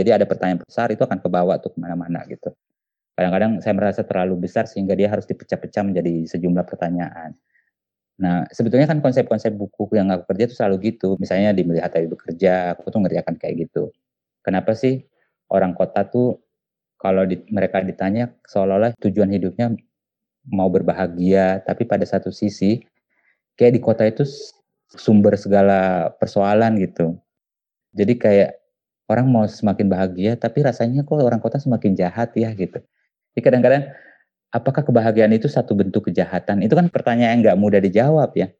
Jadi ada pertanyaan besar itu akan kebawa tuh ke mana-mana gitu. Kadang-kadang saya merasa terlalu besar sehingga dia harus dipecah-pecah menjadi sejumlah pertanyaan. Nah, sebetulnya kan konsep-konsep buku yang aku kerja itu selalu gitu. Misalnya di Melihat Ayu Bekerja, aku tuh ngerjakan kayak gitu. Kenapa sih orang kota tuh kalau di, mereka ditanya seolah-olah tujuan hidupnya mau berbahagia, tapi pada satu sisi kayak di kota itu sumber segala persoalan gitu. Jadi kayak orang mau semakin bahagia, tapi rasanya kok orang kota semakin jahat ya gitu. Jadi kadang-kadang apakah kebahagiaan itu satu bentuk kejahatan? Itu kan pertanyaan yang nggak mudah dijawab ya.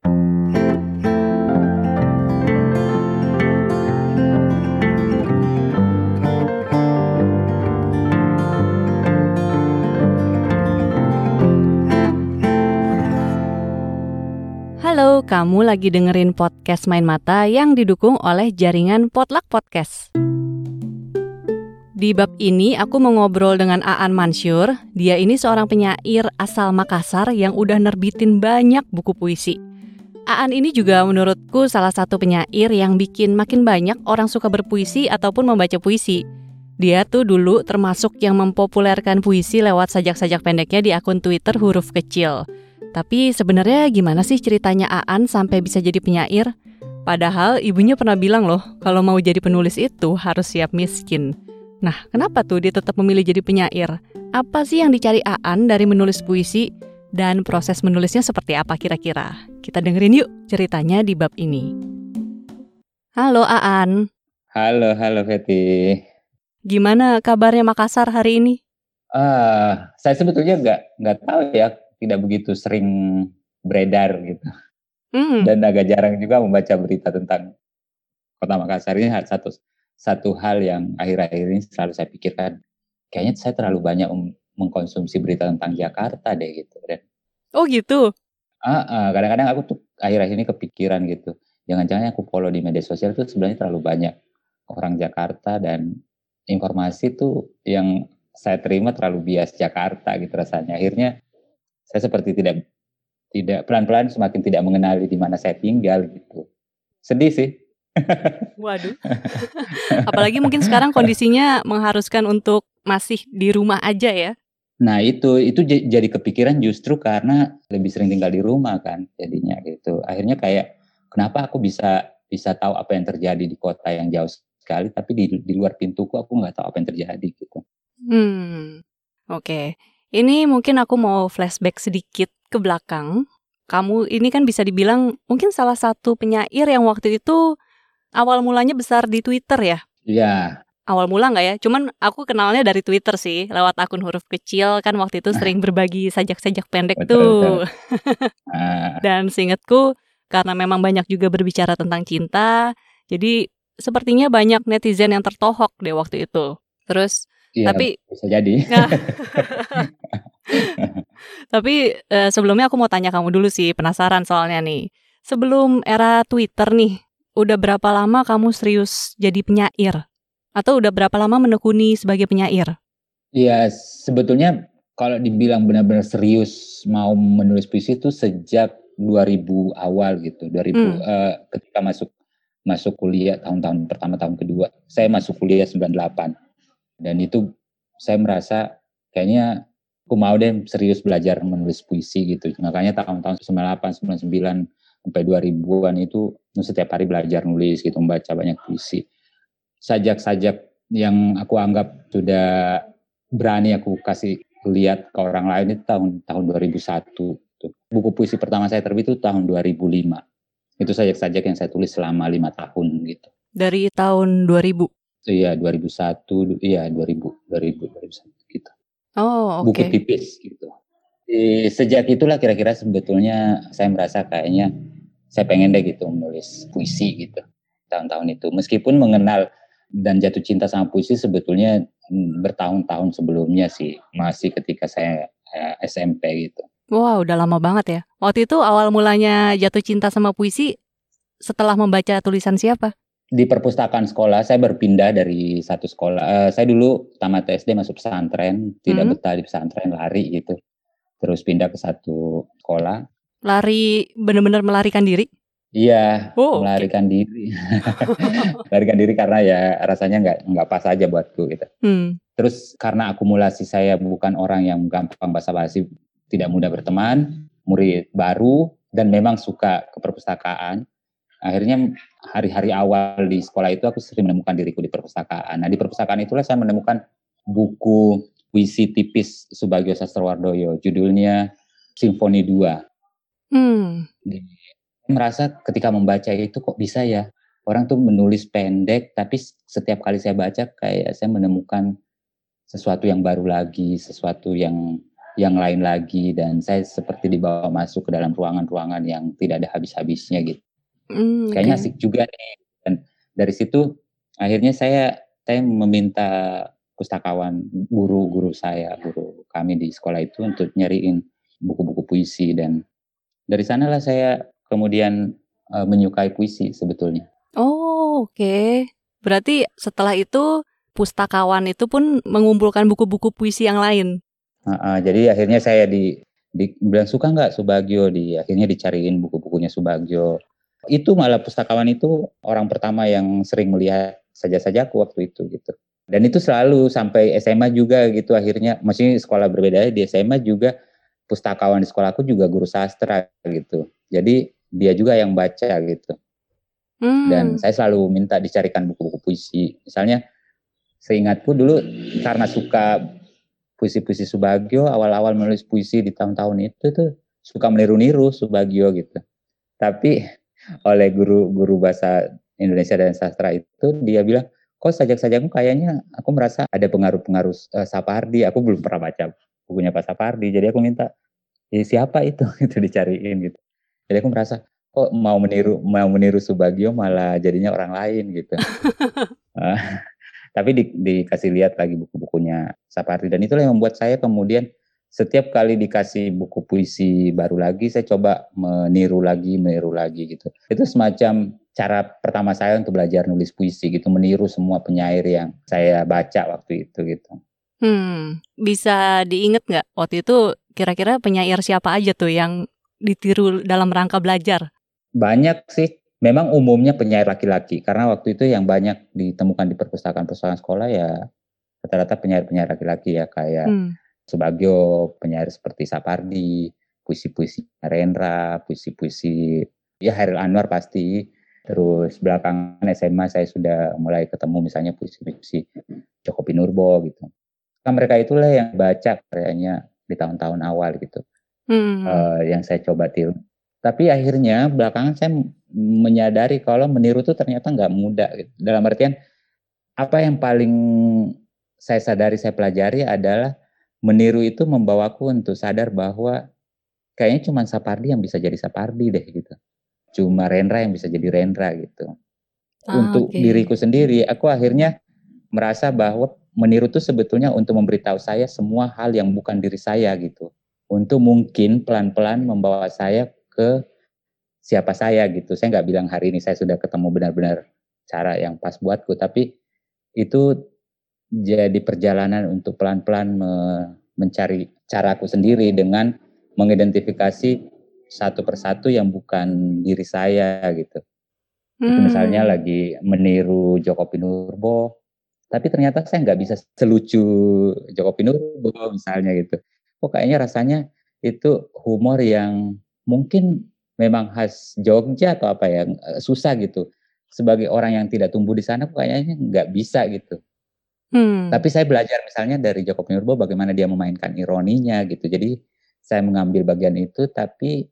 Halo, kamu lagi dengerin podcast Main Mata yang didukung oleh jaringan Potluck Podcast. Di bab ini aku mau ngobrol dengan Aan Mansur. Dia ini seorang penyair asal Makassar yang udah nerbitin banyak buku puisi. Aan ini juga menurutku salah satu penyair yang bikin makin banyak orang suka berpuisi ataupun membaca puisi. Dia tuh dulu termasuk yang mempopulerkan puisi lewat sajak-sajak pendeknya di akun Twitter huruf kecil. Tapi sebenarnya gimana sih ceritanya Aan sampai bisa jadi penyair? Padahal ibunya pernah bilang loh, kalau mau jadi penulis itu harus siap miskin. Nah, kenapa tuh dia tetap memilih jadi penyair? Apa sih yang dicari Aan dari menulis puisi? Dan proses menulisnya seperti apa kira-kira? Kita dengerin yuk ceritanya di bab ini. Halo Aan. Halo, halo Feti. Gimana kabarnya Makassar hari ini? Ah, saya sebetulnya nggak nggak tahu ya tidak begitu sering beredar gitu. Mm. Dan agak jarang juga membaca berita tentang Kota Makassar ini satu satu hal yang akhir-akhir ini selalu saya pikirkan kayaknya saya terlalu banyak mengkonsumsi berita tentang Jakarta deh gitu dan Oh gitu. Ah, ah, kadang-kadang aku tuh akhir-akhir ini kepikiran gitu. Jangan-jangan aku follow di media sosial tuh sebenarnya terlalu banyak orang Jakarta dan informasi tuh yang saya terima terlalu bias Jakarta gitu rasanya. Akhirnya saya seperti tidak tidak pelan-pelan semakin tidak mengenali di mana saya tinggal gitu. Sedih sih. Waduh. Apalagi mungkin sekarang kondisinya mengharuskan untuk masih di rumah aja ya. Nah itu itu jadi kepikiran justru karena lebih sering tinggal di rumah kan jadinya gitu. Akhirnya kayak kenapa aku bisa bisa tahu apa yang terjadi di kota yang jauh sekali, tapi di di luar pintuku aku nggak tahu apa yang terjadi gitu. Hmm, oke. Okay. Ini mungkin aku mau flashback sedikit ke belakang. Kamu ini kan bisa dibilang mungkin salah satu penyair yang waktu itu awal mulanya besar di Twitter ya? Iya. Awal mula nggak ya? Cuman aku kenalnya dari Twitter sih, lewat akun huruf kecil kan waktu itu sering berbagi sajak-sajak pendek betul, tuh. Betul. Ah. Dan seingatku karena memang banyak juga berbicara tentang cinta, jadi sepertinya banyak netizen yang tertohok deh waktu itu. Terus Iya, tapi bisa jadi. Nah, tapi uh, sebelumnya aku mau tanya kamu dulu sih, penasaran soalnya nih. Sebelum era Twitter nih, udah berapa lama kamu serius jadi penyair? Atau udah berapa lama menekuni sebagai penyair? Iya, sebetulnya kalau dibilang benar-benar serius mau menulis puisi itu sejak 2000 awal gitu. 2000 hmm. uh, ketika masuk masuk kuliah tahun-tahun pertama tahun kedua. Saya masuk kuliah 98 dan itu saya merasa kayaknya aku mau deh serius belajar menulis puisi gitu makanya tahun-tahun 98 99 sampai 2000-an itu setiap hari belajar nulis gitu membaca banyak puisi sajak-sajak yang aku anggap sudah berani aku kasih lihat ke orang lain itu tahun tahun 2001 buku puisi pertama saya terbit itu tahun 2005 itu sajak-sajak yang saya tulis selama lima tahun gitu dari tahun 2000 Iya 2001, iya 2000, 2000, 2001 gitu. Oh, oke. Okay. Buku tipis gitu. Sejak itulah kira-kira sebetulnya saya merasa kayaknya saya pengen deh gitu menulis puisi gitu tahun-tahun itu. Meskipun mengenal dan jatuh cinta sama puisi sebetulnya hmm, bertahun-tahun sebelumnya sih, masih ketika saya eh, SMP gitu. Wow, udah lama banget ya. Waktu itu awal mulanya jatuh cinta sama puisi setelah membaca tulisan siapa? di perpustakaan sekolah saya berpindah dari satu sekolah. Uh, saya dulu tamat SD masuk pesantren, tidak hmm. betah di pesantren, lari gitu. Terus pindah ke satu sekolah. Lari benar-benar melarikan diri? Iya, oh, melarikan okay. diri, melarikan diri karena ya rasanya nggak nggak pas aja buatku gitu. Hmm. Terus karena akumulasi saya bukan orang yang gampang basa-basi, tidak mudah berteman, murid baru dan memang suka ke perpustakaan. Akhirnya hari-hari awal di sekolah itu aku sering menemukan diriku di perpustakaan. Nah di perpustakaan itulah saya menemukan buku puisi tipis Subagio Sastrowardoyo, judulnya Simfoni 2. Hmm. Merasa ketika membaca itu kok bisa ya? Orang tuh menulis pendek tapi setiap kali saya baca kayak saya menemukan sesuatu yang baru lagi, sesuatu yang yang lain lagi dan saya seperti dibawa masuk ke dalam ruangan-ruangan yang tidak ada habis-habisnya gitu. Mm, Kayaknya asik juga nih. Dan dari situ akhirnya saya saya meminta pustakawan guru-guru saya, guru kami di sekolah itu untuk nyariin buku-buku puisi dan dari sanalah saya kemudian uh, menyukai puisi sebetulnya. Oh, oke. Okay. Berarti setelah itu pustakawan itu pun mengumpulkan buku-buku puisi yang lain. Uh, uh, jadi akhirnya saya di, di bilang suka nggak Subagio di akhirnya dicariin buku-bukunya Subagio. Itu malah pustakawan itu orang pertama yang sering melihat saja-sajaku waktu itu gitu. Dan itu selalu sampai SMA juga gitu akhirnya masih sekolah berbeda di SMA juga pustakawan di sekolahku juga guru sastra gitu. Jadi dia juga yang baca gitu. Hmm. Dan saya selalu minta dicarikan buku-buku puisi. Misalnya seingatku dulu karena suka puisi-puisi Subagio, awal-awal menulis puisi di tahun-tahun itu tuh suka meniru-niru Subagio gitu. Tapi oleh guru-guru bahasa Indonesia dan sastra itu dia bilang, kok sajak-sajakmu kayaknya aku merasa ada pengaruh-pengaruh uh, Sapardi. Aku belum pernah baca bukunya Pak Sapardi. Jadi aku minta, ya, siapa itu? itu dicariin gitu. Jadi aku merasa kok mau meniru mau meniru Subagio malah jadinya orang lain gitu. uh, tapi di, dikasih lihat lagi buku-bukunya Sapardi dan itulah yang membuat saya kemudian setiap kali dikasih buku puisi baru lagi saya coba meniru lagi meniru lagi gitu. Itu semacam cara pertama saya untuk belajar nulis puisi gitu meniru semua penyair yang saya baca waktu itu gitu. Hmm, bisa diinget nggak waktu itu kira-kira penyair siapa aja tuh yang ditiru dalam rangka belajar? Banyak sih. Memang umumnya penyair laki-laki karena waktu itu yang banyak ditemukan di perpustakaan-perpustakaan sekolah ya rata-rata penyair-penyair laki-laki ya kayak hmm. Subagio, penyair seperti Sapardi, puisi-puisi Rendra, puisi-puisi ya Hairil Anwar pasti. Terus belakangan SMA saya sudah mulai ketemu misalnya puisi-puisi Joko Pinurbo gitu. Kan mereka itulah yang baca karyanya di tahun-tahun awal gitu hmm. uh, yang saya coba tiru. Tapi akhirnya belakangan saya menyadari kalau meniru itu ternyata nggak mudah. Gitu. Dalam artian apa yang paling saya sadari, saya pelajari adalah meniru itu membawaku untuk sadar bahwa kayaknya cuma Sapardi yang bisa jadi Sapardi deh gitu. Cuma Rendra yang bisa jadi Rendra gitu. Ah, untuk okay. diriku sendiri, aku akhirnya merasa bahwa meniru itu sebetulnya untuk memberitahu saya semua hal yang bukan diri saya gitu untuk mungkin pelan-pelan membawa saya ke siapa saya gitu. Saya nggak bilang hari ini saya sudah ketemu benar-benar cara yang pas buatku, tapi itu jadi perjalanan untuk pelan-pelan me mencari caraku sendiri dengan mengidentifikasi satu persatu yang bukan diri saya gitu. Hmm. misalnya lagi meniru Joko Pinurbo, tapi ternyata saya nggak bisa selucu Joko Pinurbo misalnya gitu kok kayaknya rasanya itu humor yang mungkin memang khas Jogja atau apa ya susah gitu sebagai orang yang tidak tumbuh di sana kayaknya nggak bisa gitu hmm. tapi saya belajar misalnya dari Joko Pinurbo bagaimana dia memainkan ironinya gitu jadi saya mengambil bagian itu tapi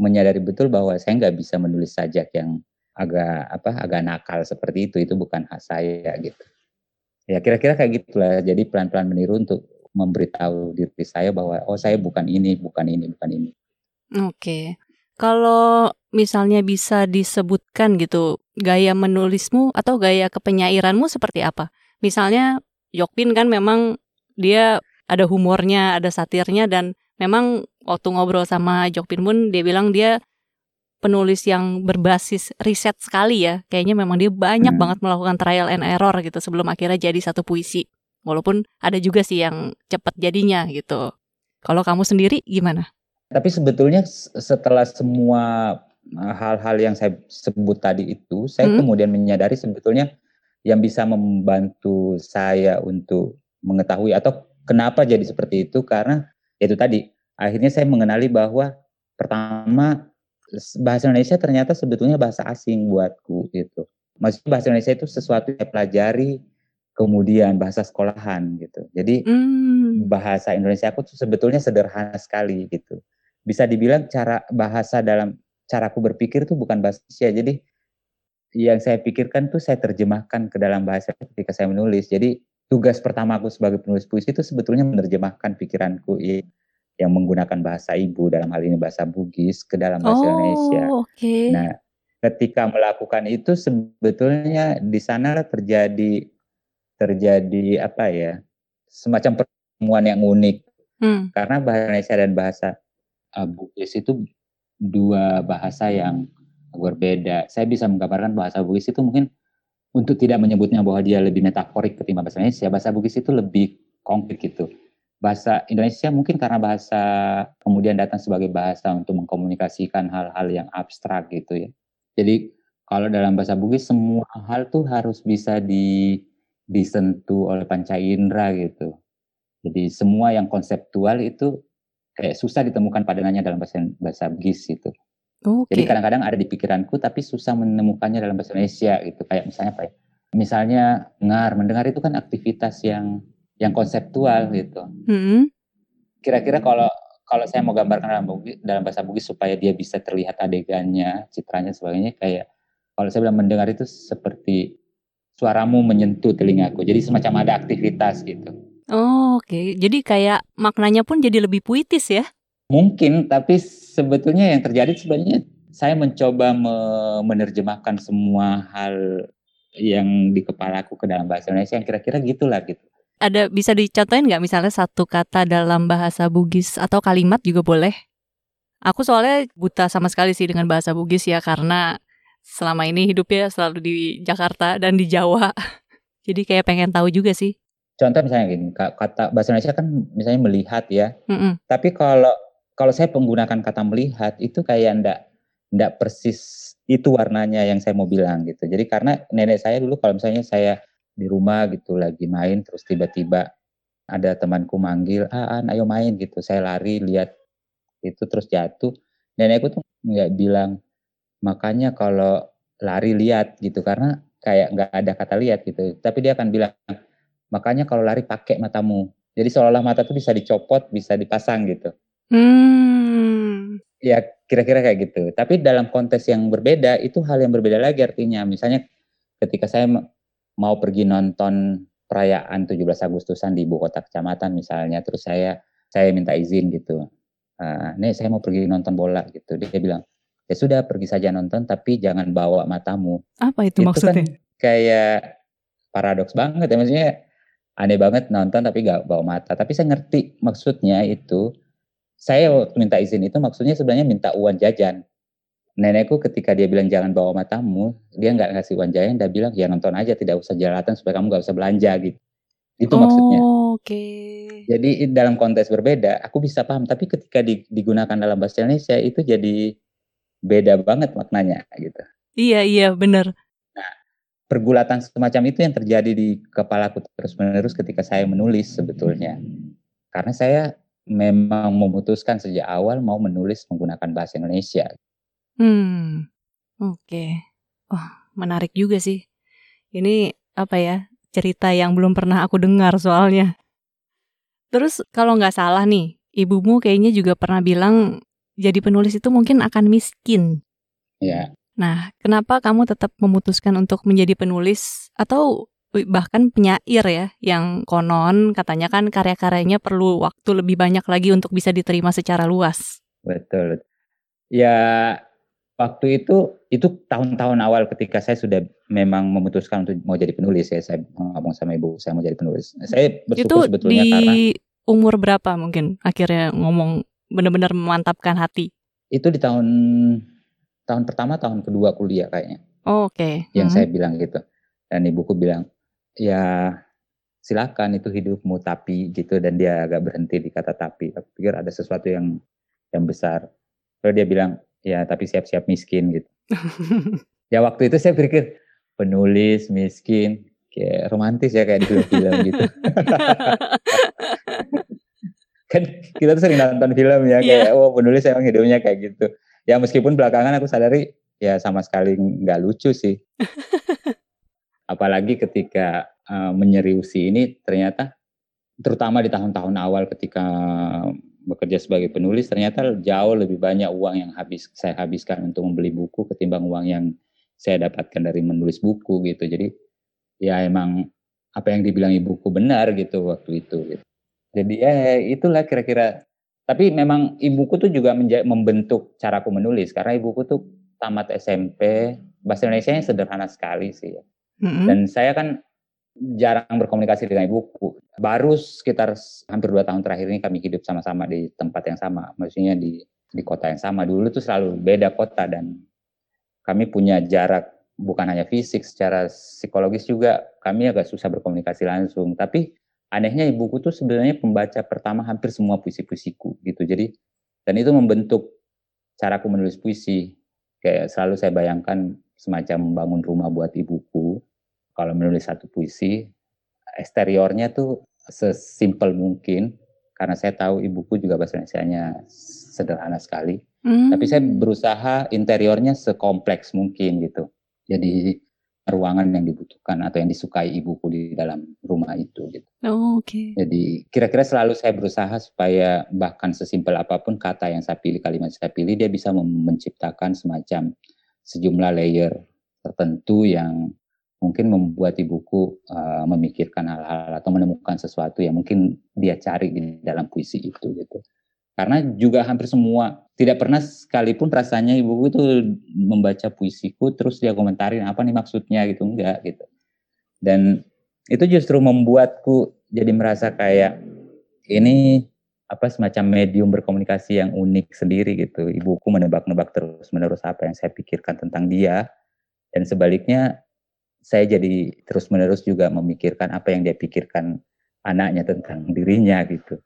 menyadari betul bahwa saya nggak bisa menulis sajak yang agak apa agak nakal seperti itu itu bukan khas saya gitu ya kira-kira kayak gitulah jadi pelan-pelan meniru untuk memberitahu diri saya bahwa oh saya bukan ini, bukan ini, bukan ini. Oke. Kalau misalnya bisa disebutkan gitu gaya menulismu atau gaya kepenyairanmu seperti apa? Misalnya Yokpin kan memang dia ada humornya, ada satirnya dan memang waktu ngobrol sama Jokpin pun dia bilang dia penulis yang berbasis riset sekali ya. Kayaknya memang dia banyak hmm. banget melakukan trial and error gitu sebelum akhirnya jadi satu puisi. Walaupun ada juga sih yang cepat jadinya gitu. Kalau kamu sendiri gimana? Tapi sebetulnya setelah semua hal-hal yang saya sebut tadi itu, saya hmm. kemudian menyadari sebetulnya yang bisa membantu saya untuk mengetahui atau kenapa jadi seperti itu karena itu tadi akhirnya saya mengenali bahwa pertama bahasa Indonesia ternyata sebetulnya bahasa asing buatku gitu. Maksudnya bahasa Indonesia itu sesuatu yang pelajari kemudian bahasa sekolahan gitu. Jadi hmm. bahasa Indonesia aku tuh sebetulnya sederhana sekali gitu. Bisa dibilang cara bahasa dalam cara aku berpikir tuh bukan bahasa Indonesia. Jadi yang saya pikirkan tuh saya terjemahkan ke dalam bahasa ketika saya menulis. Jadi tugas pertama aku sebagai penulis puisi itu sebetulnya menerjemahkan pikiranku yang menggunakan bahasa ibu dalam hal ini bahasa Bugis ke dalam bahasa oh, Indonesia. Okay. Nah, ketika melakukan itu sebetulnya di sana terjadi terjadi apa ya semacam pertemuan yang unik hmm. karena bahasa Indonesia dan bahasa uh, Bugis itu dua bahasa yang berbeda. Saya bisa menggambarkan bahasa Bugis itu mungkin untuk tidak menyebutnya bahwa dia lebih metaforik ketimbang bahasa Indonesia, bahasa Bugis itu lebih konkret gitu bahasa Indonesia mungkin karena bahasa kemudian datang sebagai bahasa untuk mengkomunikasikan hal-hal yang abstrak gitu ya. Jadi kalau dalam bahasa Bugis semua hal tuh harus bisa di disentuh oleh panca indera gitu. Jadi semua yang konseptual itu kayak susah ditemukan padanannya dalam bahasa bahasa Bugis gitu. Okay. Jadi kadang-kadang ada di pikiranku tapi susah menemukannya dalam bahasa Indonesia gitu. Kayak misalnya apa ya? Misalnya ngar, mendengar itu kan aktivitas yang yang konseptual gitu. Hmm. Kira-kira kalau kalau saya mau gambarkan dalam, Bugis, dalam bahasa Bugis supaya dia bisa terlihat adegannya, citranya sebagainya kayak kalau saya bilang mendengar itu seperti suaramu menyentuh telingaku. Jadi semacam ada aktivitas gitu. Oh, oke. Okay. Jadi kayak maknanya pun jadi lebih puitis ya? Mungkin, tapi sebetulnya yang terjadi sebenarnya saya mencoba me menerjemahkan semua hal yang di kepalaku ke dalam bahasa Indonesia yang kira-kira gitulah gitu ada bisa dicontohin nggak misalnya satu kata dalam bahasa Bugis atau kalimat juga boleh? Aku soalnya buta sama sekali sih dengan bahasa Bugis ya karena selama ini hidupnya selalu di Jakarta dan di Jawa. Jadi kayak pengen tahu juga sih. Contoh misalnya gini, kata bahasa Indonesia kan misalnya melihat ya. Mm -mm. Tapi kalau kalau saya menggunakan kata melihat itu kayak ndak ndak persis itu warnanya yang saya mau bilang gitu. Jadi karena nenek saya dulu kalau misalnya saya di rumah gitu lagi main terus tiba-tiba ada temanku manggil ah an ayo main gitu. Saya lari lihat itu terus jatuh. Nenekku tuh nggak bilang makanya kalau lari lihat gitu. Karena kayak nggak ada kata lihat gitu. Tapi dia akan bilang makanya kalau lari pakai matamu. Jadi seolah-olah mata tuh bisa dicopot bisa dipasang gitu. Hmm. ya kira-kira kayak gitu. Tapi dalam konteks yang berbeda itu hal yang berbeda lagi artinya. Misalnya ketika saya mau pergi nonton perayaan 17 Agustusan di ibu kota kecamatan misalnya, terus saya saya minta izin gitu. Uh, nih saya mau pergi nonton bola gitu. Dia bilang, ya sudah pergi saja nonton tapi jangan bawa matamu. Apa itu, itu maksudnya? Kan kayak paradoks banget ya maksudnya aneh banget nonton tapi gak bawa mata. Tapi saya ngerti maksudnya itu. Saya minta izin itu maksudnya sebenarnya minta uang jajan nenekku ketika dia bilang jangan bawa matamu, dia nggak ngasih uang jajan, dia bilang ya nonton aja, tidak usah jalatan supaya kamu nggak usah belanja gitu. Itu oh, maksudnya. Oke. Okay. Jadi dalam konteks berbeda, aku bisa paham. Tapi ketika digunakan dalam bahasa Indonesia itu jadi beda banget maknanya gitu. Iya iya benar. Nah, pergulatan semacam itu yang terjadi di kepalaku terus menerus ketika saya menulis sebetulnya. Karena saya memang memutuskan sejak awal mau menulis menggunakan bahasa Indonesia. Hmm, oke. Oh, menarik juga sih. Ini apa ya, cerita yang belum pernah aku dengar soalnya. Terus kalau nggak salah nih, ibumu kayaknya juga pernah bilang jadi penulis itu mungkin akan miskin. Iya. Nah, kenapa kamu tetap memutuskan untuk menjadi penulis atau bahkan penyair ya, yang konon katanya kan karya-karyanya perlu waktu lebih banyak lagi untuk bisa diterima secara luas. Betul. Ya, waktu itu itu tahun-tahun awal ketika saya sudah memang memutuskan untuk mau jadi penulis ya saya ngomong sama ibu saya mau jadi penulis. Saya bersyukur itu sebetulnya di karena umur berapa mungkin akhirnya ngomong benar-benar memantapkan hati? Itu di tahun tahun pertama tahun kedua kuliah kayaknya. Oh, oke. Okay. yang hmm. saya bilang gitu. Dan ibuku bilang ya silakan itu hidupmu tapi gitu. Dan dia agak berhenti di kata tapi. Aku pikir ada sesuatu yang yang besar. Lalu dia bilang ya tapi siap-siap miskin gitu. ya waktu itu saya pikir penulis miskin kayak romantis ya kayak di film-film gitu. kan kita tuh sering nonton film ya kayak yeah. oh penulis emang hidupnya kayak gitu. Ya meskipun belakangan aku sadari ya sama sekali nggak lucu sih. Apalagi ketika uh, menyeriusi ini ternyata terutama di tahun-tahun awal ketika bekerja sebagai penulis ternyata jauh lebih banyak uang yang habis saya habiskan untuk membeli buku ketimbang uang yang saya dapatkan dari menulis buku gitu. Jadi ya emang apa yang dibilang ibuku benar gitu waktu itu gitu. Jadi ya itulah kira-kira tapi memang ibuku tuh juga membentuk caraku menulis karena ibuku tuh tamat SMP bahasa Indonesia yang sederhana sekali sih ya. Mm-hmm. Dan saya kan jarang berkomunikasi dengan ibuku. Baru sekitar hampir dua tahun terakhir ini kami hidup sama-sama di tempat yang sama, maksudnya di di kota yang sama. Dulu tuh selalu beda kota dan kami punya jarak bukan hanya fisik, secara psikologis juga kami agak susah berkomunikasi langsung. Tapi anehnya ibuku tuh sebenarnya pembaca pertama hampir semua puisi-puisiku gitu. Jadi dan itu membentuk caraku menulis puisi. Kayak selalu saya bayangkan semacam membangun rumah buat ibuku kalau menulis satu puisi eksteriornya tuh sesimpel mungkin karena saya tahu ibuku juga bahasa Indonesia-nya sederhana sekali. Mm. Tapi saya berusaha interiornya sekompleks mungkin gitu. Jadi ruangan yang dibutuhkan atau yang disukai ibuku di dalam rumah itu gitu. Oh, oke. Okay. Jadi kira-kira selalu saya berusaha supaya bahkan sesimpel apa pun kata yang saya pilih, kalimat saya pilih dia bisa menciptakan semacam sejumlah layer tertentu yang mungkin membuat ibuku uh, memikirkan hal-hal atau menemukan sesuatu yang mungkin dia cari di dalam puisi itu gitu. Karena juga hampir semua tidak pernah sekalipun rasanya ibuku itu membaca puisiku terus dia komentarin apa nih maksudnya gitu enggak gitu. Dan itu justru membuatku jadi merasa kayak ini apa semacam medium berkomunikasi yang unik sendiri gitu. Ibuku menebak-nebak terus menerus apa yang saya pikirkan tentang dia dan sebaliknya saya jadi terus-menerus juga memikirkan apa yang dia pikirkan anaknya tentang dirinya gitu.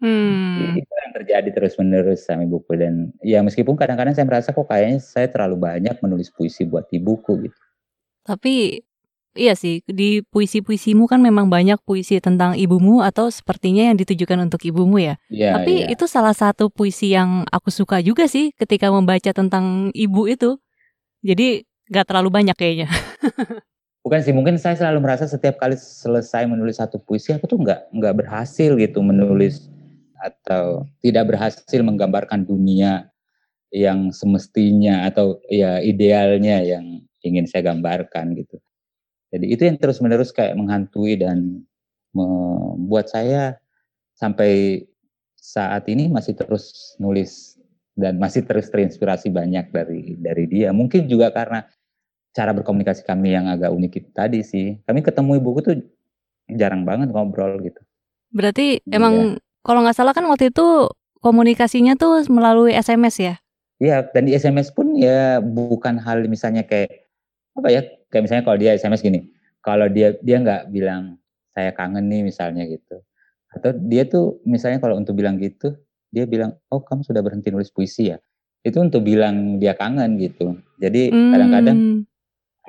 Hmm. Itu yang terjadi terus-menerus sama ibuku dan ya meskipun kadang-kadang saya merasa kok kayaknya saya terlalu banyak menulis puisi buat ibuku gitu. Tapi iya sih di puisi-puisimu kan memang banyak puisi tentang ibumu atau sepertinya yang ditujukan untuk ibumu ya. ya Tapi ya. itu salah satu puisi yang aku suka juga sih ketika membaca tentang ibu itu. Jadi Gak terlalu banyak kayaknya. Bukan sih, mungkin saya selalu merasa setiap kali selesai menulis satu puisi, aku tuh nggak nggak berhasil gitu menulis atau tidak berhasil menggambarkan dunia yang semestinya atau ya idealnya yang ingin saya gambarkan gitu. Jadi itu yang terus menerus kayak menghantui dan membuat saya sampai saat ini masih terus nulis dan masih terus terinspirasi banyak dari dari dia. Mungkin juga karena cara berkomunikasi kami yang agak unik itu tadi sih. Kami ketemu ibuku tuh jarang banget ngobrol gitu. Berarti ya. emang kalau nggak salah kan waktu itu komunikasinya tuh melalui SMS ya? Iya, dan di SMS pun ya bukan hal misalnya kayak apa ya? Kayak misalnya kalau dia SMS gini, kalau dia dia nggak bilang saya kangen nih misalnya gitu. Atau dia tuh misalnya kalau untuk bilang gitu, dia bilang, "Oh, kamu sudah berhenti nulis puisi ya?" Itu untuk bilang dia kangen gitu. Jadi kadang-kadang hmm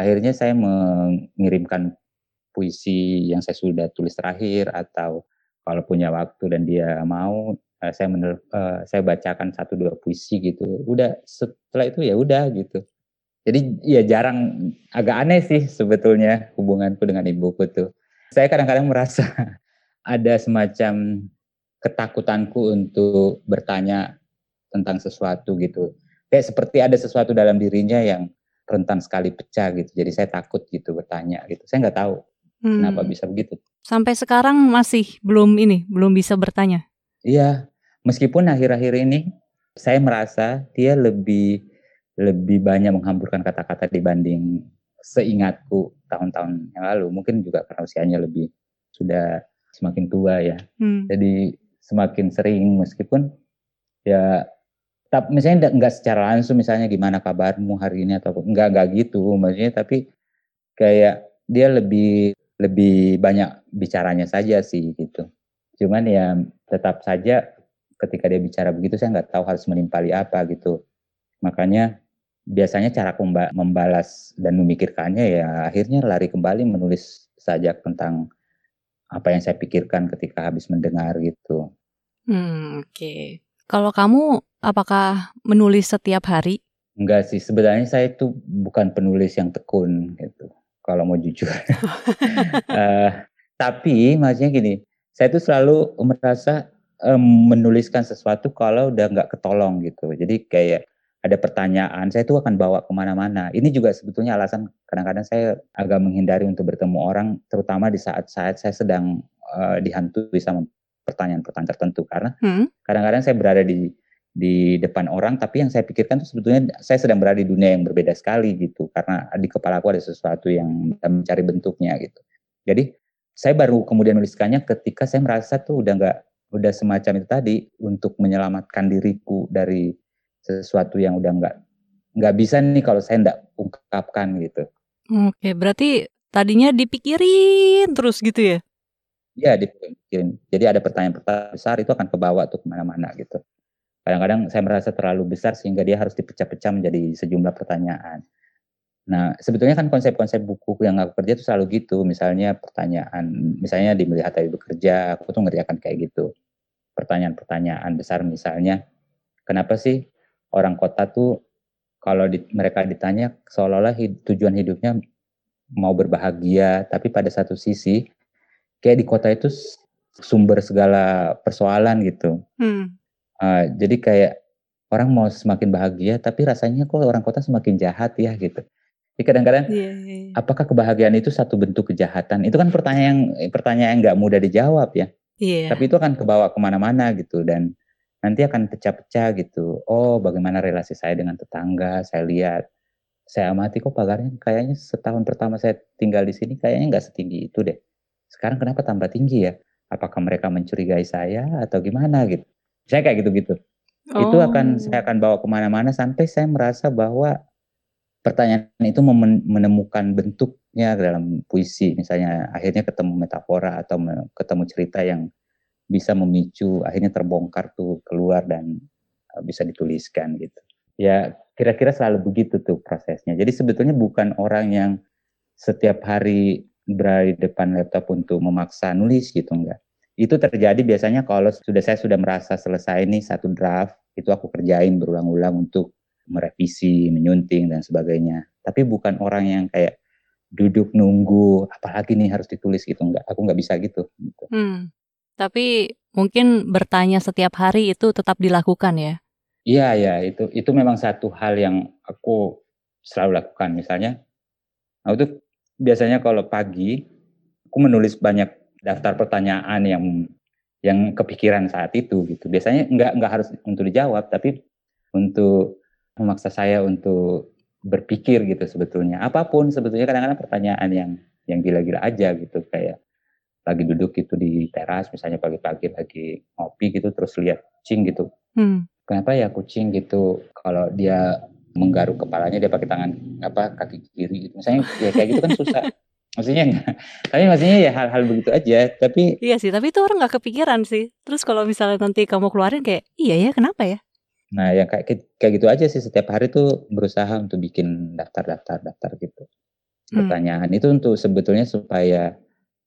akhirnya saya mengirimkan puisi yang saya sudah tulis terakhir atau kalau punya waktu dan dia mau uh, saya mener, uh, saya bacakan satu dua puisi gitu. Udah setelah itu ya udah gitu. Jadi ya jarang agak aneh sih sebetulnya hubunganku dengan ibuku tuh. Saya kadang-kadang merasa ada semacam ketakutanku untuk bertanya tentang sesuatu gitu. Kayak seperti ada sesuatu dalam dirinya yang rentan sekali pecah gitu. Jadi saya takut gitu bertanya gitu. Saya nggak tahu hmm. kenapa bisa begitu. Sampai sekarang masih belum ini, belum bisa bertanya. Iya, meskipun akhir-akhir ini saya merasa dia lebih lebih banyak menghamburkan kata-kata dibanding seingatku tahun-tahun yang lalu. Mungkin juga karena usianya lebih sudah semakin tua ya. Hmm. Jadi semakin sering meskipun ya tapi misalnya nggak secara langsung misalnya gimana kabarmu hari ini atau enggak enggak gitu maksudnya tapi kayak dia lebih lebih banyak bicaranya saja sih gitu cuman ya tetap saja ketika dia bicara begitu saya nggak tahu harus menimpali apa gitu Makanya biasanya cara membalas dan memikirkannya ya akhirnya lari kembali menulis sajak tentang apa yang saya pikirkan ketika habis mendengar gitu. Hmm, oke. Okay. Kalau kamu apakah menulis setiap hari? Enggak sih, sebenarnya saya itu bukan penulis yang tekun gitu. Kalau mau jujur. uh, tapi maksudnya gini, saya itu selalu merasa um, menuliskan sesuatu kalau udah nggak ketolong gitu. Jadi kayak ada pertanyaan, saya itu akan bawa ke mana-mana. Ini juga sebetulnya alasan kadang-kadang saya agak menghindari untuk bertemu orang, terutama di saat-saat saya sedang uh, dihantui sama pertanyaan-pertanyaan tertentu. Karena hmm. kadang-kadang saya berada di di depan orang, tapi yang saya pikirkan itu sebetulnya saya sedang berada di dunia yang berbeda sekali gitu. Karena di kepala aku ada sesuatu yang mencari bentuknya gitu. Jadi saya baru kemudian menuliskannya ketika saya merasa tuh udah nggak udah semacam itu tadi untuk menyelamatkan diriku dari sesuatu yang udah nggak nggak bisa nih kalau saya nggak ungkapkan gitu. Oke, berarti tadinya dipikirin terus gitu ya? Iya, dipikirin. Jadi ada pertanyaan-pertanyaan besar itu akan kebawa tuh ke mana-mana gitu. Kadang-kadang saya merasa terlalu besar sehingga dia harus dipecah-pecah menjadi sejumlah pertanyaan. Nah, sebetulnya kan konsep-konsep buku yang aku kerja itu selalu gitu. Misalnya pertanyaan, misalnya di Melihat Hari Bekerja, aku tuh ngerjakan kayak gitu. Pertanyaan-pertanyaan besar misalnya, kenapa sih orang kota tuh kalau di, mereka ditanya seolah-olah hid, tujuan hidupnya mau berbahagia, tapi pada satu sisi kayak di kota itu sumber segala persoalan gitu. Hmm. Uh, jadi kayak orang mau semakin bahagia, tapi rasanya kok orang kota semakin jahat ya gitu. Jadi kadang-kadang yeah, yeah. Iya. apakah kebahagiaan itu satu bentuk kejahatan? Itu kan pertanyaan yang pertanyaan yang nggak mudah dijawab ya. Yeah. Tapi itu akan kebawa ke mana-mana gitu dan nanti akan pecah-pecah gitu. Oh, bagaimana relasi saya dengan tetangga? Saya lihat, saya amati kok pagarnya kayaknya setahun pertama saya tinggal di sini kayaknya nggak setinggi itu deh. Sekarang kenapa tambah tinggi ya? Apakah mereka mencurigai saya atau gimana gitu? Saya kayak gitu-gitu. Oh. Itu akan saya akan bawa ke mana-mana sampai saya merasa bahwa pertanyaan itu menemukan bentuknya dalam puisi. Misalnya akhirnya ketemu metafora atau ketemu cerita yang bisa memicu akhirnya terbongkar tuh keluar dan uh, bisa dituliskan gitu. Ya kira-kira selalu begitu tuh prosesnya. Jadi sebetulnya bukan orang yang setiap hari berada di depan laptop untuk memaksa nulis gitu enggak. Itu terjadi biasanya kalau sudah saya sudah merasa selesai nih satu draft, itu aku kerjain berulang-ulang untuk merevisi, menyunting dan sebagainya. Tapi bukan orang yang kayak duduk nunggu apalagi nih harus ditulis gitu enggak. Aku nggak bisa gitu. gitu. Hmm. Tapi mungkin bertanya setiap hari itu tetap dilakukan ya? Iya, ya itu itu memang satu hal yang aku selalu lakukan. Misalnya, aku tuh biasanya kalau pagi aku menulis banyak daftar pertanyaan yang yang kepikiran saat itu gitu. Biasanya nggak nggak harus untuk dijawab, tapi untuk memaksa saya untuk berpikir gitu sebetulnya. Apa pun sebetulnya kadang-kadang pertanyaan yang yang gila-gila aja gitu kayak lagi duduk gitu di teras misalnya pagi-pagi lagi ngopi gitu terus lihat kucing gitu hmm. kenapa ya kucing gitu kalau dia menggaruk kepalanya dia pakai tangan apa kaki kiri gitu misalnya ya kayak gitu kan susah maksudnya enggak tapi maksudnya ya hal-hal begitu aja tapi iya sih tapi itu orang nggak kepikiran sih terus kalau misalnya nanti kamu keluarin kayak iya ya kenapa ya nah yang kayak kayak gitu aja sih setiap hari tuh berusaha untuk bikin daftar-daftar daftar gitu hmm. pertanyaan hmm. itu untuk sebetulnya supaya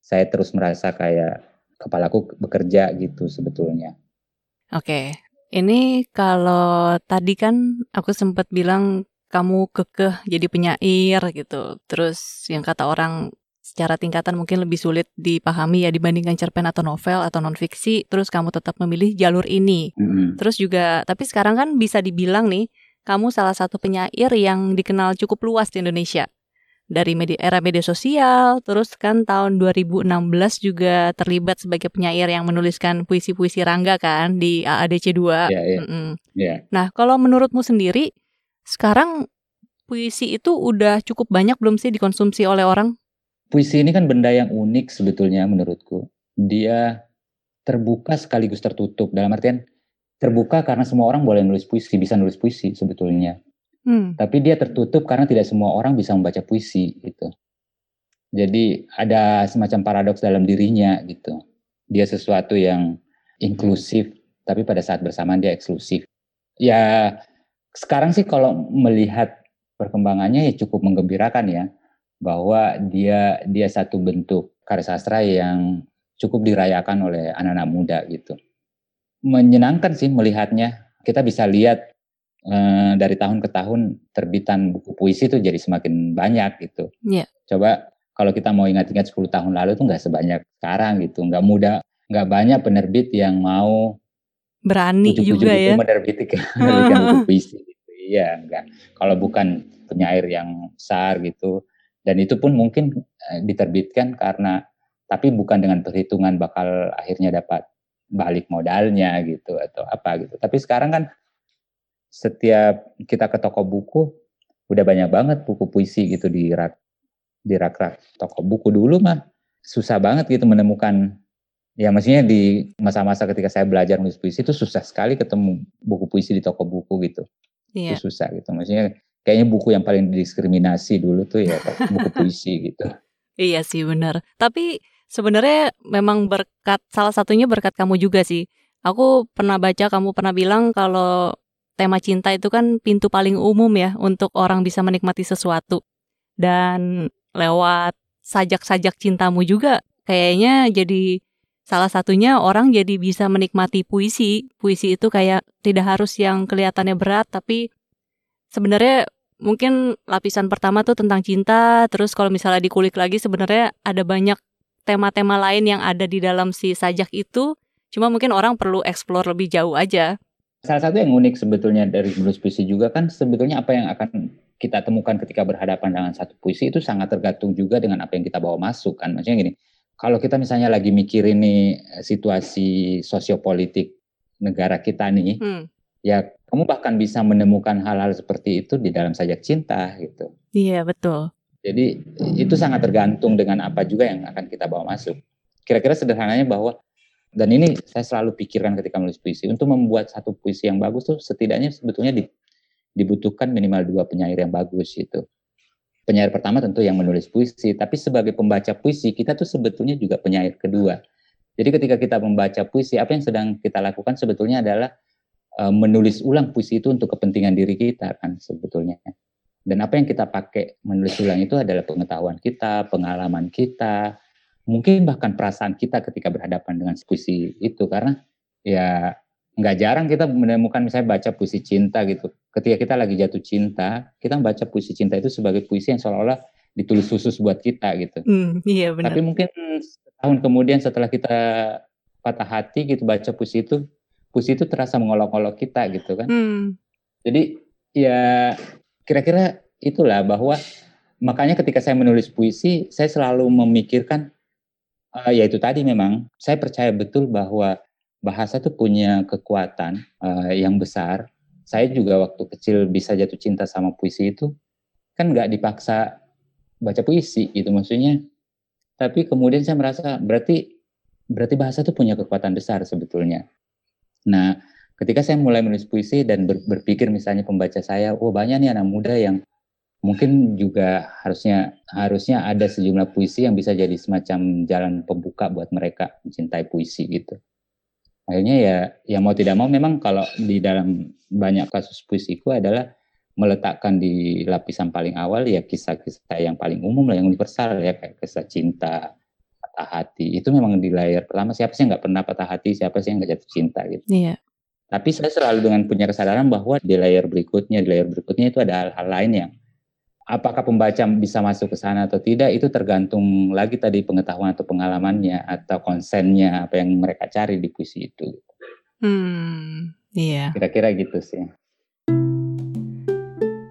saya terus merasa kayak kepalaku bekerja gitu sebetulnya. Oke, ini kalau tadi kan aku sempat bilang kamu kekeh jadi penyair gitu. Terus yang kata orang secara tingkatan mungkin lebih sulit dipahami ya dibandingkan cerpen atau novel atau nonfiksi. Terus kamu tetap memilih jalur ini. Mm-hmm. Terus juga, tapi sekarang kan bisa dibilang nih, kamu salah satu penyair yang dikenal cukup luas di Indonesia dari media, era media sosial, terus kan tahun 2016 juga terlibat sebagai penyair yang menuliskan puisi-puisi Rangga kan di AADC 2. Yeah, yeah. Mm -mm. yeah. Nah, kalau menurutmu sendiri, sekarang puisi itu udah cukup banyak belum sih dikonsumsi oleh orang? Puisi ini kan benda yang unik sebetulnya menurutku. Dia terbuka sekaligus tertutup. Dalam artian terbuka karena semua orang boleh nulis puisi, bisa nulis puisi sebetulnya. Hmm. Tapi dia tertutup karena tidak semua orang bisa membaca puisi gitu. Jadi ada semacam paradoks dalam dirinya gitu. Dia sesuatu yang inklusif, tapi pada saat bersamaan dia eksklusif. Ya sekarang sih kalau melihat perkembangannya ya cukup menggembirakan ya bahwa dia dia satu bentuk karya sastra yang cukup dirayakan oleh anak-anak muda gitu. Menyenangkan sih melihatnya. Kita bisa lihat eh, dari tahun ke tahun terbitan buku puisi itu jadi semakin banyak gitu. Yeah. Coba kalau kita mau ingat-ingat 10 tahun lalu tuh nggak sebanyak sekarang gitu, nggak mudah, nggak banyak penerbit yang mau berani juga ya menerbitkan, menerbitkan buku puisi. Gitu. Iya, enggak. Kalau bukan penyair yang besar gitu, dan itu pun mungkin eh, diterbitkan karena tapi bukan dengan perhitungan bakal akhirnya dapat balik modalnya gitu atau apa gitu. Tapi sekarang kan setiap kita ke toko buku udah banyak banget buku puisi gitu di rak di rak-rak toko buku dulu mah susah banget gitu menemukan ya maksudnya di masa-masa ketika saya belajar nulis puisi itu susah sekali ketemu buku puisi di toko buku gitu. Iya. Itu susah gitu. Maksudnya kayaknya buku yang paling didiskriminasi dulu tuh ya buku puisi gitu. Iya sih benar. Tapi sebenarnya memang berkat salah satunya berkat kamu juga sih. Aku pernah baca kamu pernah bilang kalau tema cinta itu kan pintu paling umum ya untuk orang bisa menikmati sesuatu. Dan lewat sajak-sajak cintamu juga kayaknya jadi salah satunya orang jadi bisa menikmati puisi. Puisi itu kayak tidak harus yang kelihatannya berat tapi sebenarnya mungkin lapisan pertama tuh tentang cinta, terus kalau misalnya dikulik lagi sebenarnya ada banyak tema-tema lain yang ada di dalam si sajak itu, cuma mungkin orang perlu explore lebih jauh aja. Salah satu yang unik sebetulnya dari menulis puisi juga kan sebetulnya apa yang akan kita temukan ketika berhadapan dengan satu puisi itu sangat tergantung juga dengan apa yang kita bawa masuk kan. Maksudnya gini, kalau kita misalnya lagi mikirin nih eh, situasi sosiopolitik negara kita nih, hmm. ya kamu bahkan bisa menemukan hal-hal seperti itu di dalam sajak cinta gitu. Iya betul. Jadi itu sangat tergantung dengan apa juga yang akan kita bawa masuk. Kira-kira sederhananya bahwa dan ini saya selalu pikirkan ketika menulis puisi untuk membuat satu puisi yang bagus tuh setidaknya sebetulnya di, dibutuhkan minimal dua penyair yang bagus itu. Penyair pertama tentu yang menulis puisi, tapi sebagai pembaca puisi kita tuh sebetulnya juga penyair kedua. Jadi ketika kita membaca puisi, apa yang sedang kita lakukan sebetulnya adalah uh, menulis ulang puisi itu untuk kepentingan diri kita kan sebetulnya. Dan apa yang kita pakai menulis ulang itu adalah pengetahuan kita, pengalaman kita, mungkin bahkan perasaan kita ketika berhadapan dengan puisi itu. Karena ya nggak jarang kita menemukan misalnya baca puisi cinta gitu. Ketika kita lagi jatuh cinta, kita membaca puisi cinta itu sebagai puisi yang seolah-olah ditulis khusus buat kita gitu. Mm, iya benar. Tapi mungkin setahun kemudian setelah kita patah hati gitu baca puisi itu, puisi itu terasa mengolok-olok kita gitu kan. Mm. Jadi ya kira-kira itulah bahwa makanya ketika saya menulis puisi saya selalu memikirkan uh, ya itu tadi memang. Saya percaya betul bahwa bahasa itu punya kekuatan uh, yang besar. Saya juga waktu kecil bisa jatuh cinta sama puisi itu. Kan nggak dipaksa baca puisi gitu maksudnya. Tapi kemudian saya merasa berarti berarti bahasa itu punya kekuatan besar sebetulnya. Nah ketika saya mulai menulis puisi dan ber, berpikir misalnya pembaca saya, oh banyak nih anak muda yang mungkin juga harusnya harusnya ada sejumlah puisi yang bisa jadi semacam jalan pembuka buat mereka mencintai puisi gitu. Akhirnya ya, ya mau tidak mau memang kalau di dalam banyak kasus puisiku adalah meletakkan di lapisan paling awal ya kisah-kisah yang paling umum lah, yang universal ya kayak kisah cinta, patah hati. Itu memang di layar pertama siapa sih yang nggak pernah patah hati, siapa sih yang nggak jatuh cinta gitu. Iya. Tapi saya selalu dengan punya kesadaran bahwa di layar berikutnya, di layar berikutnya itu ada hal-hal lain yang apakah pembaca bisa masuk ke sana atau tidak itu tergantung lagi tadi pengetahuan atau pengalamannya atau konsennya apa yang mereka cari di puisi itu. Hmm, iya. Kira-kira gitu sih.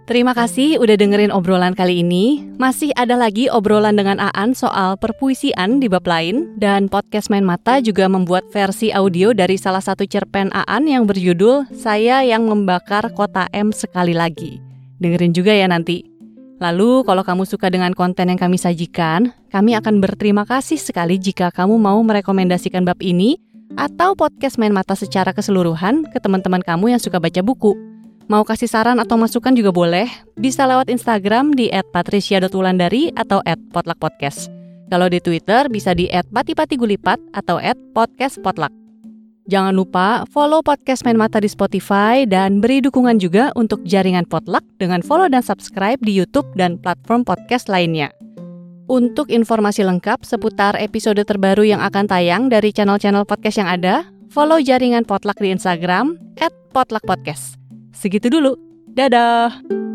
Terima kasih udah dengerin obrolan kali ini. Masih ada lagi obrolan dengan Aan soal perpuisian di bab lain dan podcast Main Mata juga membuat versi audio dari salah satu cerpen Aan yang berjudul Saya yang Membakar Kota M Sekali Lagi. Dengerin juga ya nanti. Lalu kalau kamu suka dengan konten yang kami sajikan, kami akan berterima kasih sekali jika kamu mau merekomendasikan bab ini atau podcast Main Mata secara keseluruhan ke teman-teman kamu yang suka baca buku. Mau kasih saran atau masukan juga boleh, bisa lewat Instagram di @patricia.wulandari atau @potlakpodcast. Kalau di Twitter bisa di @patipatigulipat atau @podcastpotluck. Jangan lupa follow podcast Main Mata di Spotify dan beri dukungan juga untuk jaringan Potluck dengan follow dan subscribe di YouTube dan platform podcast lainnya. Untuk informasi lengkap seputar episode terbaru yang akan tayang dari channel-channel podcast yang ada, follow jaringan Potluck di Instagram @potluckpodcast. Segitu dulu. Dadah.